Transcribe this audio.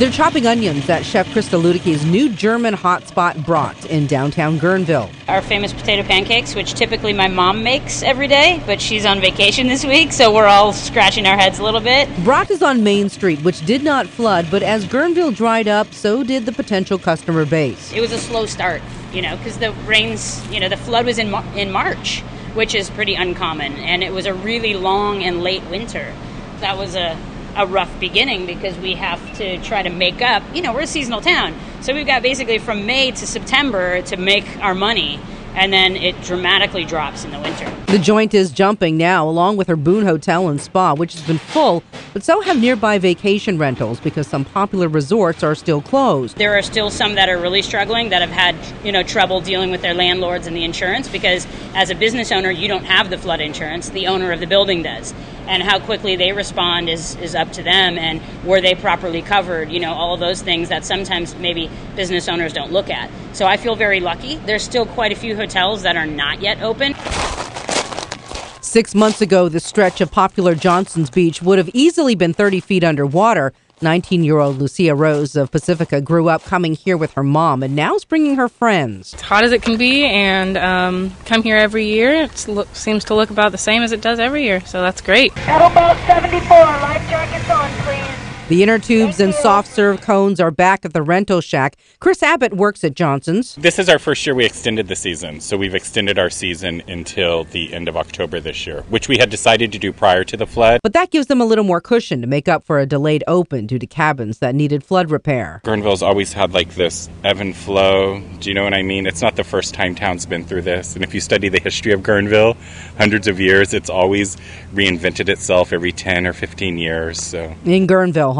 They're chopping onions at Chef Crista Luedtke's new German hotspot Brot in downtown Guerneville. our famous potato pancakes, which typically my mom makes every day, but she's on vacation this week, so we're all scratching our heads a little bit. Brot is on Main Street, which did not flood, but as Guerneville dried up, so did the potential customer base. It was a slow start, you know, because the rains, you know, the flood was in Mar- in March, which is pretty uncommon, and it was a really long and late winter. That was a a rough beginning because we have to try to make up. You know, we're a seasonal town, so we've got basically from May to September to make our money, and then it dramatically drops in the winter. The joint is jumping now, along with her Boon Hotel and Spa, which has been full, but so have nearby vacation rentals because some popular resorts are still closed. There are still some that are really struggling that have had, you know, trouble dealing with their landlords and the insurance because as a business owner, you don't have the flood insurance, the owner of the building does. And how quickly they respond is, is up to them and were they properly covered, you know, all those things that sometimes maybe business owners don't look at. So I feel very lucky. There's still quite a few hotels that are not yet open. Six months ago, the stretch of popular Johnson's Beach would have easily been 30 feet underwater. 19 year old Lucia Rose of Pacifica grew up coming here with her mom and now is bringing her friends. It's hot as it can be, and um, come here every year. It look, seems to look about the same as it does every year, so that's great. Kettlebell 74, life jackets on, please. The inner tubes and soft serve cones are back at the rental shack. Chris Abbott works at Johnson's. This is our first year we extended the season, so we've extended our season until the end of October this year, which we had decided to do prior to the flood. But that gives them a little more cushion to make up for a delayed open due to cabins that needed flood repair. Guerneville's always had like this ebb and flow. Do you know what I mean? It's not the first time town's been through this. And if you study the history of Guerneville, hundreds of years, it's always reinvented itself every 10 or 15 years. So In Guerneville,